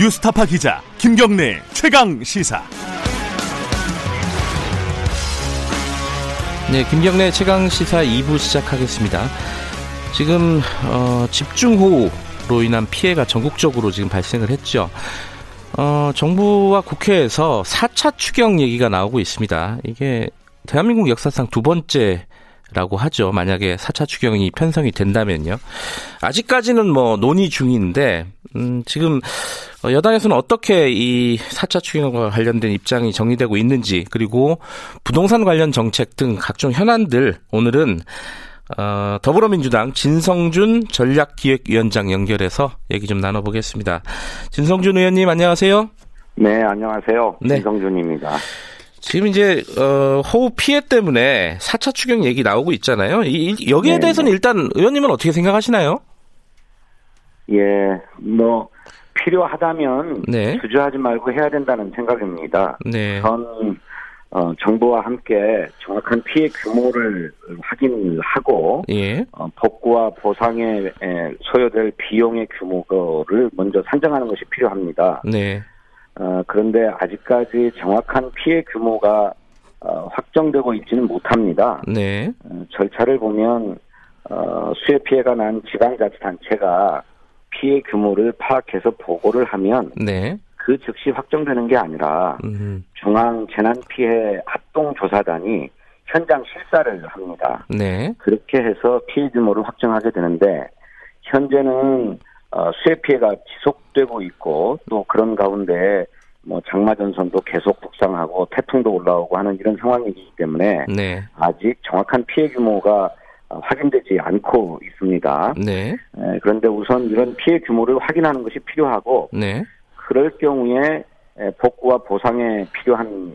뉴스타파 기자 김경래 최강 시사. 네, 김경래 최강 시사 2부 시작하겠습니다. 지금 어, 집중호우로 인한 피해가 전국적으로 지금 발생을 했죠. 어, 정부와 국회에서 4차 추경 얘기가 나오고 있습니다. 이게 대한민국 역사상 두 번째 라고 하죠. 만약에 4차 추경이 편성이 된다면요. 아직까지는 뭐 논의 중인데, 음, 지금 여당에서는 어떻게 이 4차 추경과 관련된 입장이 정리되고 있는지, 그리고 부동산 관련 정책 등 각종 현안들 오늘은 어, 더불어민주당 진성준 전략기획위원장 연결해서 얘기 좀 나눠보겠습니다. 진성준 의원님 안녕하세요. 네, 안녕하세요. 네. 진성준입니다. 지금 이제 어, 호우 피해 때문에 4차 추경 얘기 나오고 있잖아요. 이, 여기에 네, 대해서는 네. 일단 의원님은 어떻게 생각하시나요? 예, 뭐 필요하다면 네. 주저하지 말고 해야 된다는 생각입니다. 네. 전 어, 정부와 함께 정확한 피해 규모를 확인하고 예. 어, 복구와 보상에 소요될 비용의 규모를 먼저 산정하는 것이 필요합니다. 네. 어, 그런데 아직까지 정확한 피해 규모가 어, 확정되고 있지는 못합니다. 네. 어, 절차를 보면 어, 수해 피해가 난 지방자치단체가 피해 규모를 파악해서 보고를 하면 네. 그 즉시 확정되는 게 아니라 음흠. 중앙 재난 피해 합동 조사단이 현장 실사를 합니다. 네. 그렇게 해서 피해 규모를 확정하게 되는데 현재는 어, 수해 피해가 지속되고 있고 또 그런 가운데 뭐 장마 전선도 계속 북상하고 태풍도 올라오고 하는 이런 상황이기 때문에 네. 아직 정확한 피해 규모가 어, 확인되지 않고 있습니다. 네. 에, 그런데 우선 이런 피해 규모를 확인하는 것이 필요하고 네. 그럴 경우에 복구와 보상에 필요한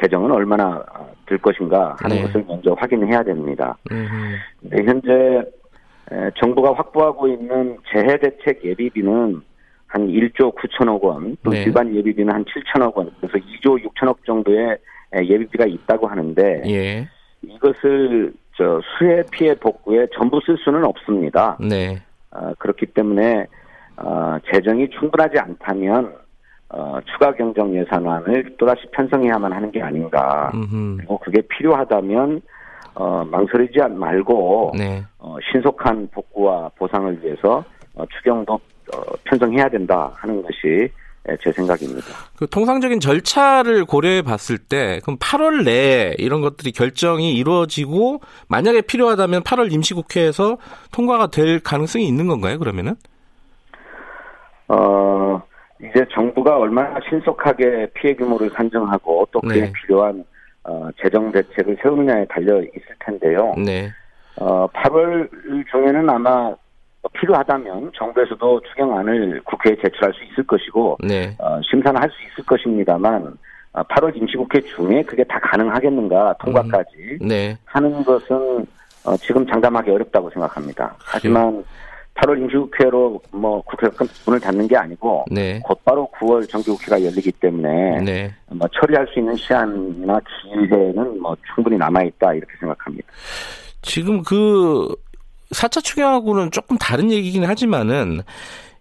재정은 얼마나 들 것인가 하는 네. 것을 먼저 확인해야 됩니다. 네, 현재 정부가 확보하고 있는 재해 대책 예비비는 한 1조 9천억 원, 또 네. 일반 예비비는 한 7천억 원, 그래서 2조 6천억 정도의 예비비가 있다고 하는데 예. 이것을 저 수해 피해 복구에 전부 쓸 수는 없습니다. 네. 어, 그렇기 때문에 어, 재정이 충분하지 않다면 어, 추가 경정 예산안을 또다시 편성해야만 하는 게 아닌가. 그리고 그게 필요하다면 어, 망설이지 말고 네. 어, 신속한 복구와 보상을 위해서 어, 추경도 어, 편성해야 된다 하는 것이 제 생각입니다. 그 통상적인 절차를 고려해 봤을 때 그럼 8월 내에 이런 것들이 결정이 이루어지고 만약에 필요하다면 8월 임시국회에서 통과가 될 가능성이 있는 건가요? 그러면은? 어 이제 정부가 얼마나 신속하게 피해 규모를 산정하고 또 그에 네. 필요한 어, 재정 대책을 세우느냐에 달려 있을 텐데요. 네. 어, 8월 중에는 아마 필요하다면 정부에서도 추경안을 국회에 제출할 수 있을 것이고 네. 어, 심사는 할 수 있을 것입니다만 8월 어, 임시국회 중에 그게 다 가능하겠는가 통과까지 음. 네. 하는 것은 어, 지금 장담하기 어렵다고 생각합니다. 하지만 8월 임시국회로 뭐 국회가 문을 닫는 게 아니고 네. 곧바로 9월 정기국회가 열리기 때문에 네. 뭐 처리할 수 있는 시한이나 기회는 뭐 충분히 남아 있다 이렇게 생각합니다. 지금 그 4차 추경하고는 조금 다른 얘기긴 하지만은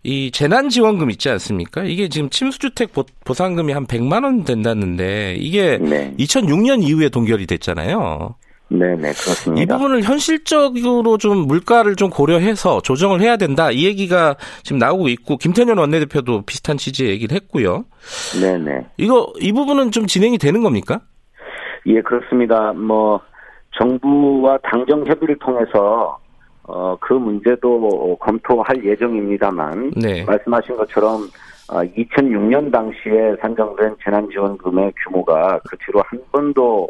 이 재난지원금 있지 않습니까? 이게 지금 침수주택 보상금이 한 100만 원 된다는데 이게 네. 2006년 이후에 동결이 됐잖아요. 네 네 그렇습니다. 이 부분을 현실적으로 좀 물가를 좀 고려해서 조정을 해야 된다 이 얘기가 지금 나오고 있고 김태년 원내대표도 비슷한 취지의 얘기를 했고요. 네 네. 이거 이 부분은 좀 진행이 되는 겁니까? 예 그렇습니다. 뭐 정부와 당정 협의를 통해서 어, 그 문제도 검토할 예정입니다만 네. 말씀하신 것처럼 어, 2006년 당시에 산정된 재난지원금의 규모가 그 뒤로 한 번도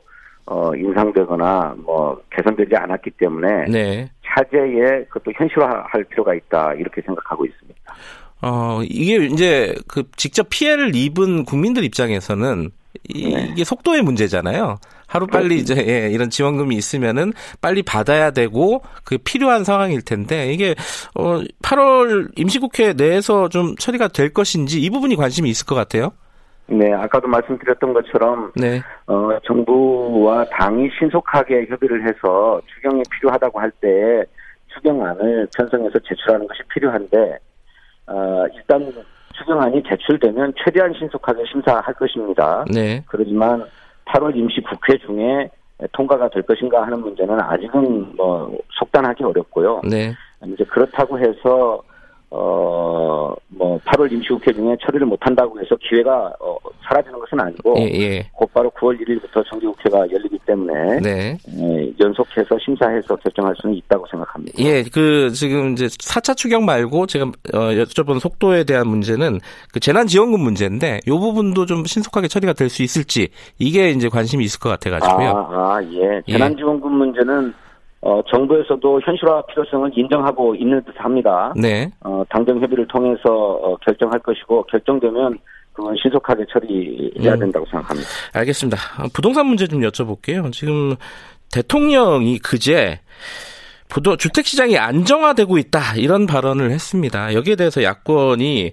어, 인상되거나 뭐 개선되지 않았기 때문에 네. 차제에 그것도 현실화할 필요가 있다 이렇게 생각하고 있습니다. 어 이게 이제 그 직접 피해를 입은 국민들 입장에서는 이, 네. 게 속도의 문제잖아요. 하루 빨리 이제 예, 이런 지원금이 있으면은 빨리 받아야 되고 그 필요한 상황일 텐데 이게 어 8월 임시국회 내에서 좀 처리가 될 것인지 이 부분이 관심이 있을 것 같아요. 네, 아까도 말씀드렸던 것처럼 네. 어, 정부와 당이 신속하게 협의를 해서 추경이 필요하다고 할 때 추경안을 편성해서 제출하는 것이 필요한데 어, 일단 추경안이 제출되면 최대한 신속하게 심사할 것입니다. 네. 그렇지만 8월 임시 국회 중에 통과가 될 것인가 하는 문제는 아직은 뭐 속단하기 어렵고요. 네. 이제 그렇다고 해서 어, 뭐, 8월 임시국회 중에 처리를 못한다고 해서 기회가, 어, 사라지는 것은 아니고, 예, 예. 곧바로 9월 1일부터 정기국회가 열리기 때문에, 네. 예, 연속해서 심사해서 결정할 수는 있다고 생각합니다. 예, 그, 지금 이제 4차 추경 말고 제가, 어, 여쭤본 속도에 대한 문제는 그 재난지원금 문제인데, 요 부분도 좀 신속하게 처리가 될 수 있을지, 이게 이제 관심이 있을 것 같아가지고요. 아, 아 예. 예. 재난지원금 예. 문제는 어, 정부에서도 현실화 필요성을 인정하고 있는 듯 합니다. 네. 어, 당정 협의를 통해서 어, 결정할 것이고 결정되면 그건 신속하게 처리해야 음. 된다고 생각합니다. 알겠습니다. 어, 부동산 문제 좀 여쭤볼게요. 지금 대통령이 그제 부도 주택 시장이 안정화되고 있다 이런 발언을 했습니다. 여기에 대해서 야권이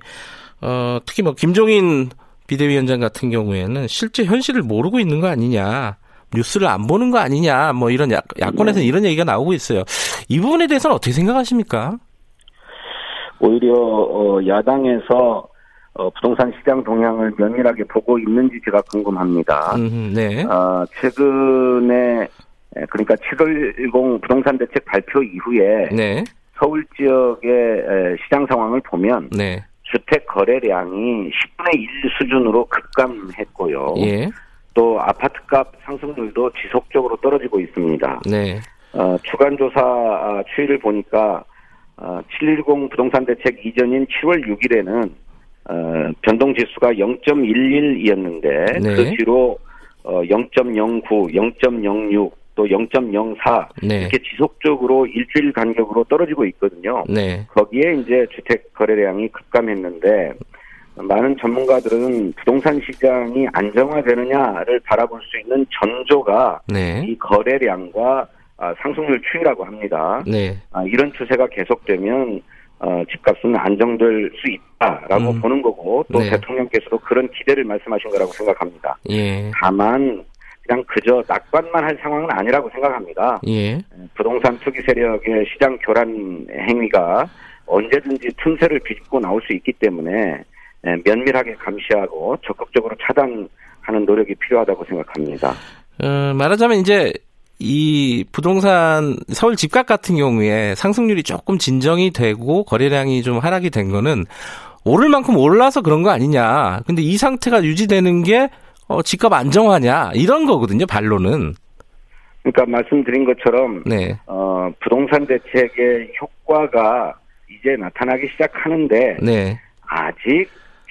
어, 특히 뭐 김종인 비대위원장 같은 경우에는 실제 현실을 모르고 있는 거 아니냐. 뉴스를 안 보는 거 아니냐 뭐 이런 야, 야권에서 는 이런 얘기가 나오고 있어요. 이 부분에 대해서는 어떻게 생각하십니까? 오히려 어, 야당에서 어, 부동산 시장 동향을 면밀하게 보고 있는지 제가 궁금합니다. 음, 네. 어, 최근에 그러니까 7월10 부동산 대책 발표 이후에 네. 서울 지역의 시장 상황을 보면 네. 주택 거래량이 10분의 1 수준으로 급감했고요. 예. 또 아파트값 상승률도 지속적으로 떨어지고 있습니다. 네. 어, 주간 조사 아, 추이를 보니까 어, 710 부동산 대책 이전인 7월 6일에는 어, 변동 지수가 0.11이었는데 네. 그 뒤로 어, 0.09, 0.06, 또 0.04 네. 이렇게 지속적으로 일주일 간격으로 떨어지고 있거든요. 네. 거기에 이제 주택 거래량이 급감했는데 많은 전문가들은 부동산 시장이 안정화되느냐를 바라볼 수 있는 전조가 네. 이 거래량과 아, 상승률 추이라고 합니다. 네. 아, 이런 추세가 계속되면 어, 집값은 안정될 수 있다라고 음. 보는 거고 또 네. 대통령께서도 그런 기대를 말씀하신 거라고 생각합니다. 예. 다만 그냥 그저 낙관만 할 상황은 아니라고 생각합니다. 예. 부동산 투기 세력의 시장 교란 행위가 언제든지 틈새를 비집고 나올 수 있기 때문에 네, 면밀하게 감시하고 적극적으로 차단하는 노력이 필요하다고 생각합니다. 어, 말하자면 이제 이 부동산 서울 집값 같은 경우에 상승률이 조금 진정이 되고 거래량이 좀 하락이 된 거는 오를 만큼 올라서 그런 거 아니냐. 근데 이 상태가 유지되는 게 어, 집값 안정화냐 이런 거거든요. 반론은. 그러니까 말씀드린 것처럼 네. 어, 부동산 대책의 효과가 이제 나타나기 시작하는데 네. 아직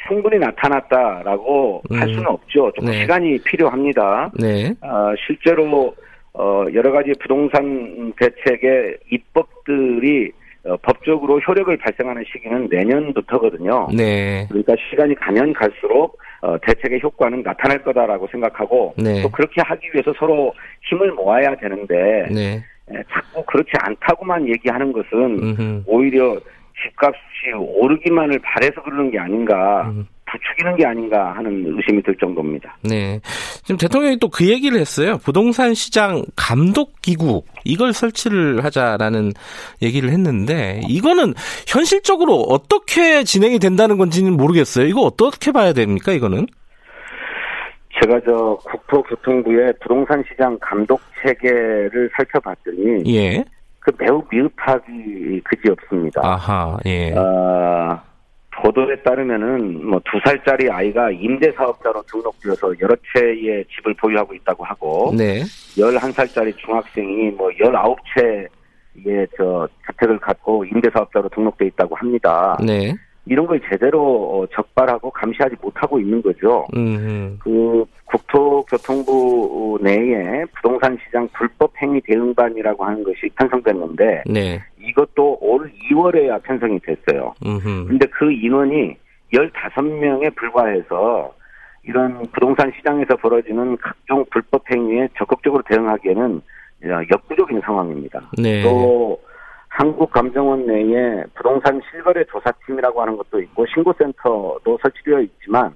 충분히 나타났다라고 음. 할 수는 없죠. 조금 네. 시간이 필요합니다. 네. 어, 실제로 어, 여러 가지 부동산 대책의 입법들이 어, 법적으로 효력을 발생하는 시기는 내년부터거든요. 네. 그러니까 시간이 가면 갈수록 어, 대책의 효과는 나타날 거다라고 생각하고 네. 또 그렇게 하기 위해서 서로 힘을 모아야 되는데 네. 에, 자꾸 그렇지 않다고만 얘기하는 것은 음흠. 오히려 집값이 오르기만을 바래서 그러는 게 아닌가. 음. 부추기는 게 아닌가 하는 의심이 들 정도입니다. 네. 지금 대통령이 또 그 얘기를 했어요. 부동산 시장 감독 기구 이걸 설치를 하자라는 얘기를 했는데 이거는 현실적으로 어떻게 진행이 된다는 건지는 모르겠어요. 이거 어떻게 봐야 됩니까? 이거는? 제가 저 국토교통부의 부동산 시장 감독 체계를 살펴봤더니 예. 그 매우 미흡하기 그지없습니다. 아하, 예. 어, 보도에 따르면은 뭐 두 살짜리 아이가 임대 사업자로 등록되어서 여러 채의 집을 보유하고 있다고 하고, 네. 11살짜리 중학생이 뭐 19채의 저 주택을 갖고 임대 사업자로 등록돼 있다고 합니다. 네. 이런 걸 제대로 어, 적발하고 감시하지 못하고 있는 거죠. 음흠. 그 국토교통부 내에 부동산 시장 불법 행위 대응반이라고 하는 것이 편성됐는데 네. 이것도 올 2월에야 편성이 됐어요. 그런데 그 인원이 15명에 불과해서 이런 부동산 시장에서 벌어지는 각종 불법 행위에 적극적으로 대응하기에는 역부족인 상황입니다. 네. 또 한국감정원 내에 부동산 실거래 조사팀이라고 하는 것도 있고 신고센터도 설치되어 있지만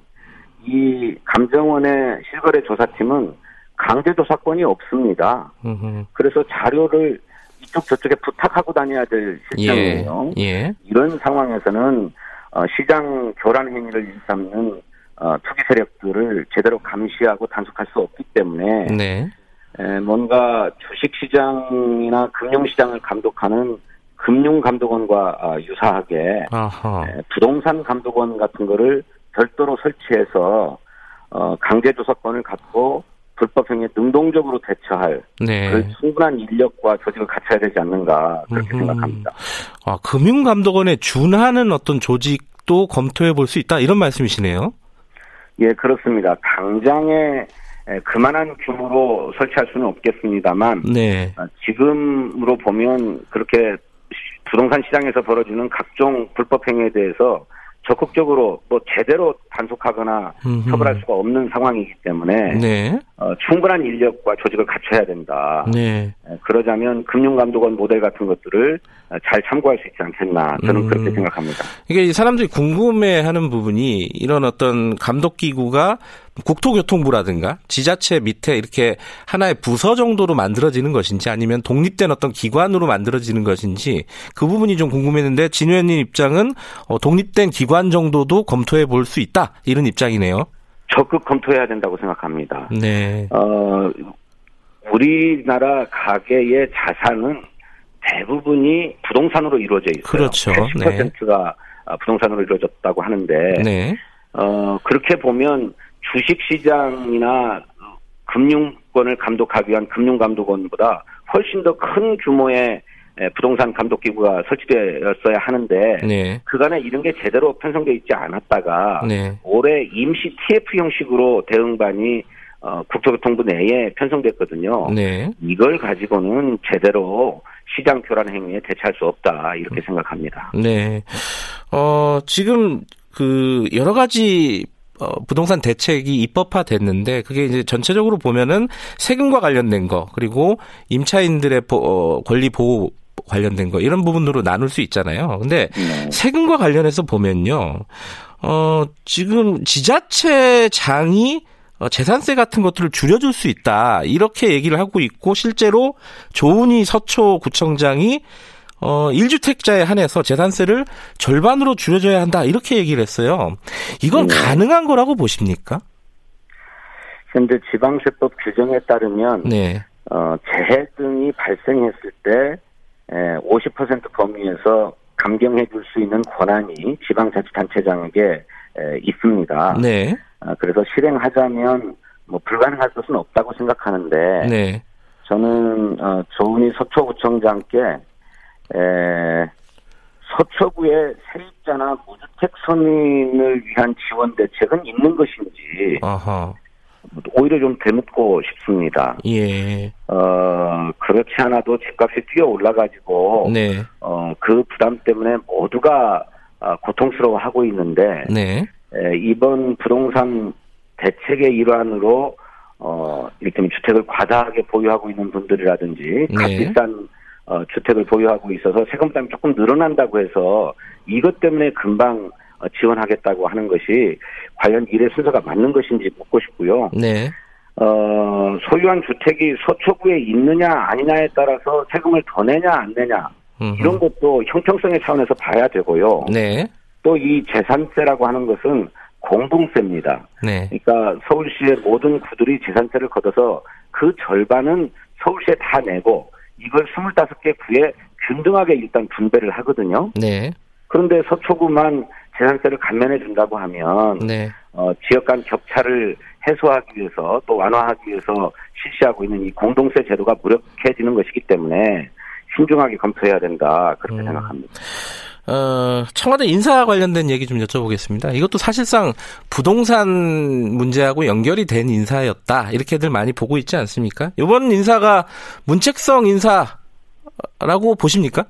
이 감정원의 실거래 조사팀은 강제 조사권이 없습니다. 그래서 자료를 이쪽 저쪽에 부탁하고 다녀야 될 실정이에요. 예, 예. 이런 상황에서는 어, 시장 교란 행위를 일삼는 어, 투기 세력들을 제대로 감시하고 단속할 수 없기 때문에 네. 에, 뭔가 주식시장이나 금융시장을 감독하는 금융감독원과 어, 유사하게 에, 부동산 감독원 같은 거를 별도로 설치해서 어, 강제 조사권을 갖고 불법 행위에 능동적으로 대처할 네. 그 충분한 인력과 조직을 갖춰야 되지 않는가 그렇게 음흠. 생각합니다. 아, 금융감독원에 준하는 어떤 조직도 검토해 볼 수 있다 이런 말씀이시네요. 예, 그렇습니다. 당장에 그만한 규모로 설치할 수는 없겠습니다만 네. 아, 지금으로 보면 그렇게 부동산 시장에서 벌어지는 각종 불법 행위에 대해서 적극적으로 뭐 제대로 단속하거나 음흠. 처벌할 수가 없는 상황이기 때문에 네. 어, 충분한 인력과 조직을 갖춰야 된다. 네. 그러자면 금융감독원 모델 같은 것들을 잘 참고할 수 있지 않겠나 저는 음. 그렇게 생각합니다. 이게 사람들이 궁금해하는 부분이 이런 어떤 감독기구가 국토교통부라든가 지자체 밑에 이렇게 하나의 부서 정도로 만들어지는 것인지 아니면 독립된 어떤 기관으로 만들어지는 것인지 그 부분이 좀 궁금했는데 진 의원님 입장은 어, 독립된 기관 정도도 검토해 볼 수 있다 이런 입장이네요. 적극 검토해야 된다고 생각합니다. 네. 어, 우리나라 가계의 자산은 대부분이 부동산으로 이루어져 있어요. 그렇죠. 80%가 네. 부동산으로 이루어졌다고 하는데 네. 어, 그렇게 보면 주식시장이나 금융권을 감독하기 위한 금융감독원보다 훨씬 더 큰 규모의 부동산 감독 기구가 설치되었어야 하는데 네. 그간에 이런 게 제대로 편성되어 있지 않았다가 네. 올해 임시 TF 형식으로 대응반이 어, 국토교통부 내에 편성됐거든요. 네. 이걸 가지고는 제대로 시장 교란 행위에 대처할 수 없다 이렇게 생각합니다. 네. 어, 지금 그 여러 가지 어, 부동산 대책이 입법화 됐는데 그게 이제 전체적으로 보면은 세금과 관련된 거 그리고 임차인들의 보, 어, 권리 보호 관련된 거 이런 부분으로 나눌 수 있잖아요. 근데 네. 세금과 관련해서 보면요. 어, 지금 지자체장이 어, 재산세 같은 것들을 줄여줄 수 있다. 이렇게 얘기를 하고 있고 실제로 조은희 서초구청장이 어, 1주택자에 한해서 재산세를 절반으로 줄여줘야 한다. 이렇게 얘기를 했어요. 이건 네. 가능한 거라고 보십니까? 현재 지방세법 규정에 따르면 네. 어, 재해 등이 발생했을 때 에, 50% 범위에서 감경해 줄 수 있는 권한이 지방자치단체장에게 에, 있습니다. 네. 아, 그래서 실행하자면 뭐 불가능할 것은 없다고 생각하는데 네. 저는 어, 조은희 서초구청장께 에, 서초구의 세입자나 무주택 서민을 위한 지원 대책은 있는 것인지 아하. 오히려 좀 되묻고 싶습니다. 예. 어 그렇지 않아도 집값이 뛰어 올라가지고 네. 어그 부담 때문에 모두가 어, 고통스러워하고 있는데 네. 에, 이번 부동산 대책의 일환으로 어 이렇게 주택을 과다하게 보유하고 있는 분들이라든지 네. 값비싼 어, 주택을 보유하고 있어서 세금 부담이 조금 늘어난다고 해서 이것 때문에 금방 어, 지원하겠다고 하는 것이 과연 일의 순서가 맞는 것인지 묻고 싶고요. 네. 어, 소유한 주택이 서초구에 있느냐 아니냐에 따라서 세금을 더 내냐 안 내냐 음흠. 이런 것도 형평성의 차원에서 봐야 되고요. 네. 또 이 재산세라고 하는 것은 공동세입니다. 네. 그러니까 서울시의 모든 구들이 재산세를 걷어서 그 절반은 서울시에 다 내고 이걸 25개 구에 균등하게 일단 분배를 하거든요. 네. 그런데 서초구만 재산세를 감면해 준다고 하면 네. 어, 지역 간 격차를 해소하기 위해서 또 완화하기 위해서 실시하고 있는 이 공동세 제도가 무력해지는 것이기 때문에 신중하게 검토해야 된다 그렇게 음. 생각합니다. 어, 청와대 인사 관련된 얘기 좀 여쭤보겠습니다. 이것도 사실상 부동산 문제하고 연결이 된 인사였다. 이렇게들 많이 보고 있지 않습니까? 이번 인사가 문책성 인사라고 보십니까?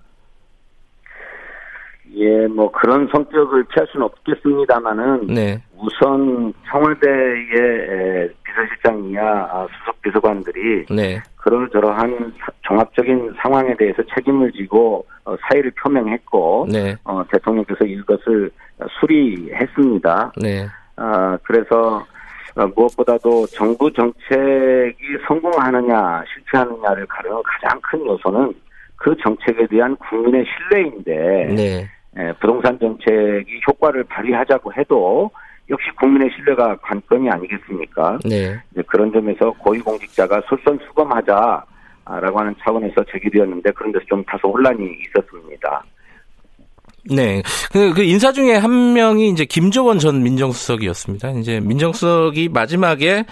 예, 뭐 그런 성격을 피할 수는 없겠습니다만은 네. 우선 청와대의 비서실장이야 아, 수석 비서관들이 네. 그러저러한 종합적인 상황에 대해서 책임을 지고 어, 사의를 표명했고 네. 어, 대통령께서 이것을 수리했습니다. 네. 아, 그래서 어, 무엇보다도 정부 정책이 성공하느냐 실패하느냐를 가르는 가장 큰 요소는 그 정책에 대한 국민의 신뢰인데 네. 예, 부동산 정책이 효과를 발휘하자고 해도 역시 국민의 신뢰가 관건이 아니겠습니까? 네. 그런 점에서 고위공직자가 솔선수범하자라고 하는 차원에서 제기되었는데 그런 데서 좀 다소 혼란이 있었습니다. 네. 그, 그 인사 중에 한 명이 이제 김조원 전 민정수석이었습니다. 이제 민정수석이 마지막에,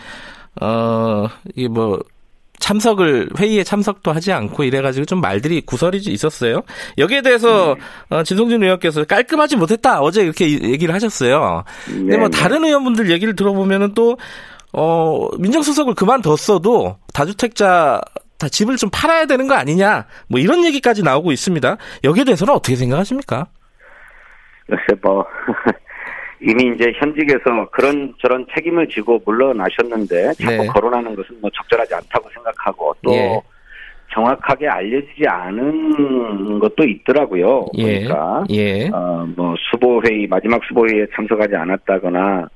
어, 이게 뭐, 참석을 회의에 참석도 하지 않고 이래가지고 좀 말들이 구설이 있었어요. 여기에 대해서 네. 어, 진성준 의원께서 깔끔하지 못했다 어제 이렇게 얘기를 하셨어요. 네. 근데 뭐 네. 다른 의원분들 얘기를 들어보면은 또 어, 민정수석을 그만뒀어도 다주택자 다 집을 좀 팔아야 되는 거 아니냐 뭐 이런 얘기까지 나오고 있습니다. 여기에 대해서는 어떻게 생각하십니까? 글쎄 뭐 이미 이제 현직에서 그런 저런 책임을 지고 물러나셨는데 자꾸 네. 거론하는 것은 뭐 적절하지 않다고 생각하고 또 예. 정확하게 알려지지 않은 것도 있더라고요. 예. 그러니까 예. 어 뭐 수보 회의 마지막 수보 회의에 참석하지 않았다거나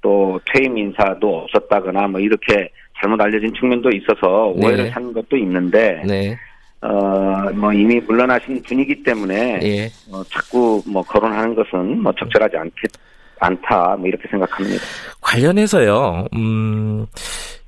또 퇴임 인사도 없었다거나 뭐 이렇게 잘못 알려진 측면도 있어서 오해를 네. 산 것도 있는데 네. 어, 뭐 이미 물러나신 분이기 때문에 예. 어, 자꾸 뭐 거론하는 것은 뭐 적절하지 않겠 않다 뭐 이렇게 생각합니다. 관련해서요. 음,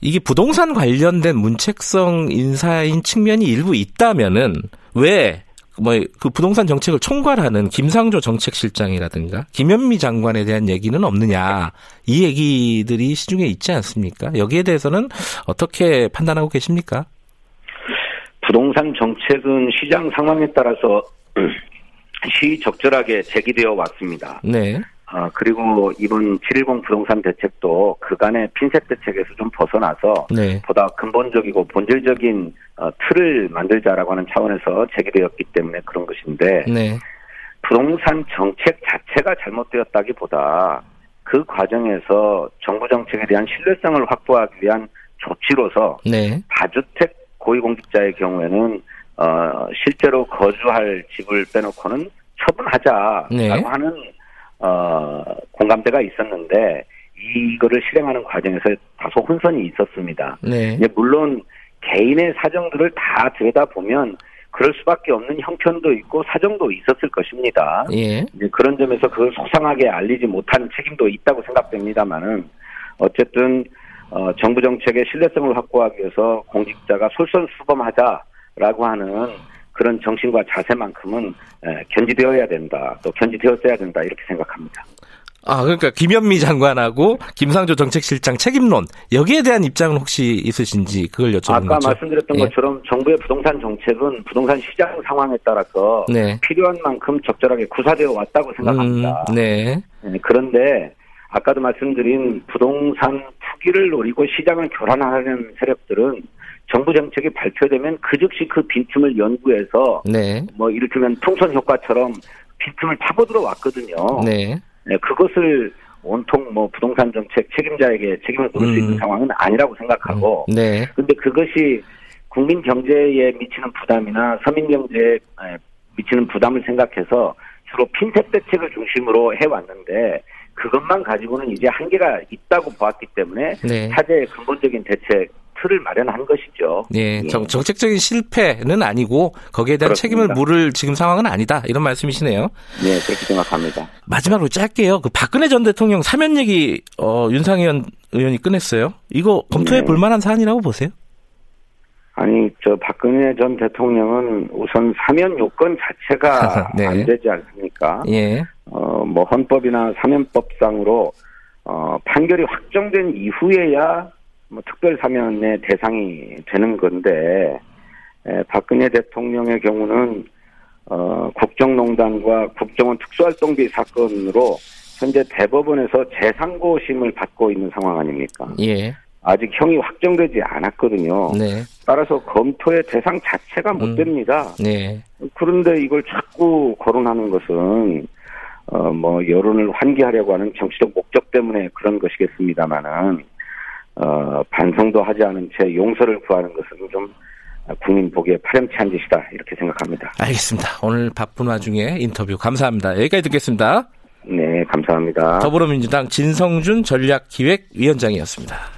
이게 부동산 관련된 문책성 인사인 측면이 일부 있다면은 왜 뭐그 부동산 정책을 총괄하는 김상조 정책실장이라든가 김현미 장관에 대한 얘기는 없느냐 이 얘기들이 시중에 있지 않습니까? 여기에 대해서는 어떻게 판단하고 계십니까? 부동산 정책은 시장 상황에 따라서 시적절하게 제기되어 왔습니다. 네. 아, 그리고 이번 710 부동산 대책도 그간의 핀셋 대책에서 좀 벗어나서 네. 보다 근본적이고 본질적인 어, 틀을 만들자라고 하는 차원에서 제기되었기 때문에 그런 것인데 네. 부동산 정책 자체가 잘못되었다기보다 그 과정에서 정부 정책에 대한 신뢰성을 확보하기 위한 조치로서 네. 다주택 고위공직자의 경우에는 어, 실제로 거주할 집을 빼놓고는 처분하자라고 네. 하는 어, 공감대가 있었는데 이거를 실행하는 과정에서 다소 혼선이 있었습니다. 네. 물론 개인의 사정들을 다 들여다보면 그럴 수밖에 없는 형편도 있고 사정도 있었을 것입니다. 예. 그런 점에서 그걸 소상하게 알리지 못한 책임도 있다고 생각됩니다만은 어쨌든 어, 정부 정책의 신뢰성을 확보하기 위해서 공직자가 솔선수범하자라고 하는 그런 정신과 자세만큼은 견지되어야 된다. 또 견지되었어야 된다. 이렇게 생각합니다. 아, 그러니까 김현미 장관하고 김상조 정책실장 책임론 여기에 대한 입장은 혹시 있으신지 그걸 여쭤보는 아까 거죠. 말씀드렸던 예. 것처럼 정부의 부동산 정책은 부동산 시장 상황에 따라서 네. 필요한 만큼 적절하게 구사되어 왔다고 생각합니다. 음, 네. 네. 그런데 아까도 말씀드린 부동산 투기를 노리고 시장을 교란하는 세력들은 정부 정책이 발표되면 그 즉시 그 빈틈을 연구해서 네. 뭐 이를테면 통선 효과처럼 빈틈을 파고들어 왔거든요. 네. 네. 그것을 온통 뭐 부동산 정책 책임자에게 책임을 물을 음. 수 있는 음. 상황은 아니라고 생각하고. 음. 네. 근데 그것이 국민 경제에 미치는 부담이나 서민 경제에 미치는 부담을 생각해서 주로 핀셋 대책을 중심으로 해왔는데 그것만 가지고는 이제 한계가 있다고 보았기 때문에 네. 차제의 근본적인 대책 틀을 마련한 것이죠. 네, 예. 정, 책적인 실패는 아니고 거기에 대한 그렇습니다. 책임을 물을 지금 상황은 아니다 이런 말씀이시네요. 네, 그렇게 생각합니다. 마지막으로 짧게요. 그 박근혜 전 대통령 사면 얘기 어, 윤상현 의원이 꺼냈어요. 이거 검토해 네. 볼 만한 사안이라고 보세요? 아니, 저 박근혜 전 대통령은 우선 사면 요건 자체가 네. 안 되지 않습니까? 예. 어, 뭐 헌법이나 사면법상으로 어, 판결이 확정된 이후에야 뭐 특별 사면의 대상이 되는 건데 에, 박근혜 대통령의 경우는 어, 국정농단과 국정원 특수활동비 사건으로 현재 대법원에서 재상고심을 받고 있는 상황 아닙니까? 예. 아직 형이 확정되지 않았거든요. 네. 따라서 검토의 대상 자체가 못 음. 됩니다. 음. 네. 그런데 이걸 자꾸 거론하는 것은 어, 뭐 여론을 환기하려고 하는 정치적 목적 때문에 그런 것이겠습니다만은 어, 반성도 하지 않은 채 용서를 구하는 것은 좀 국민 보기에 파렴치한 짓이다 이렇게 생각합니다. 알겠습니다. 오늘 바쁜 와중에 인터뷰 감사합니다. 여기까지 듣겠습니다. 네, 감사합니다. 더불어민주당 진성준 전략기획위원장이었습니다.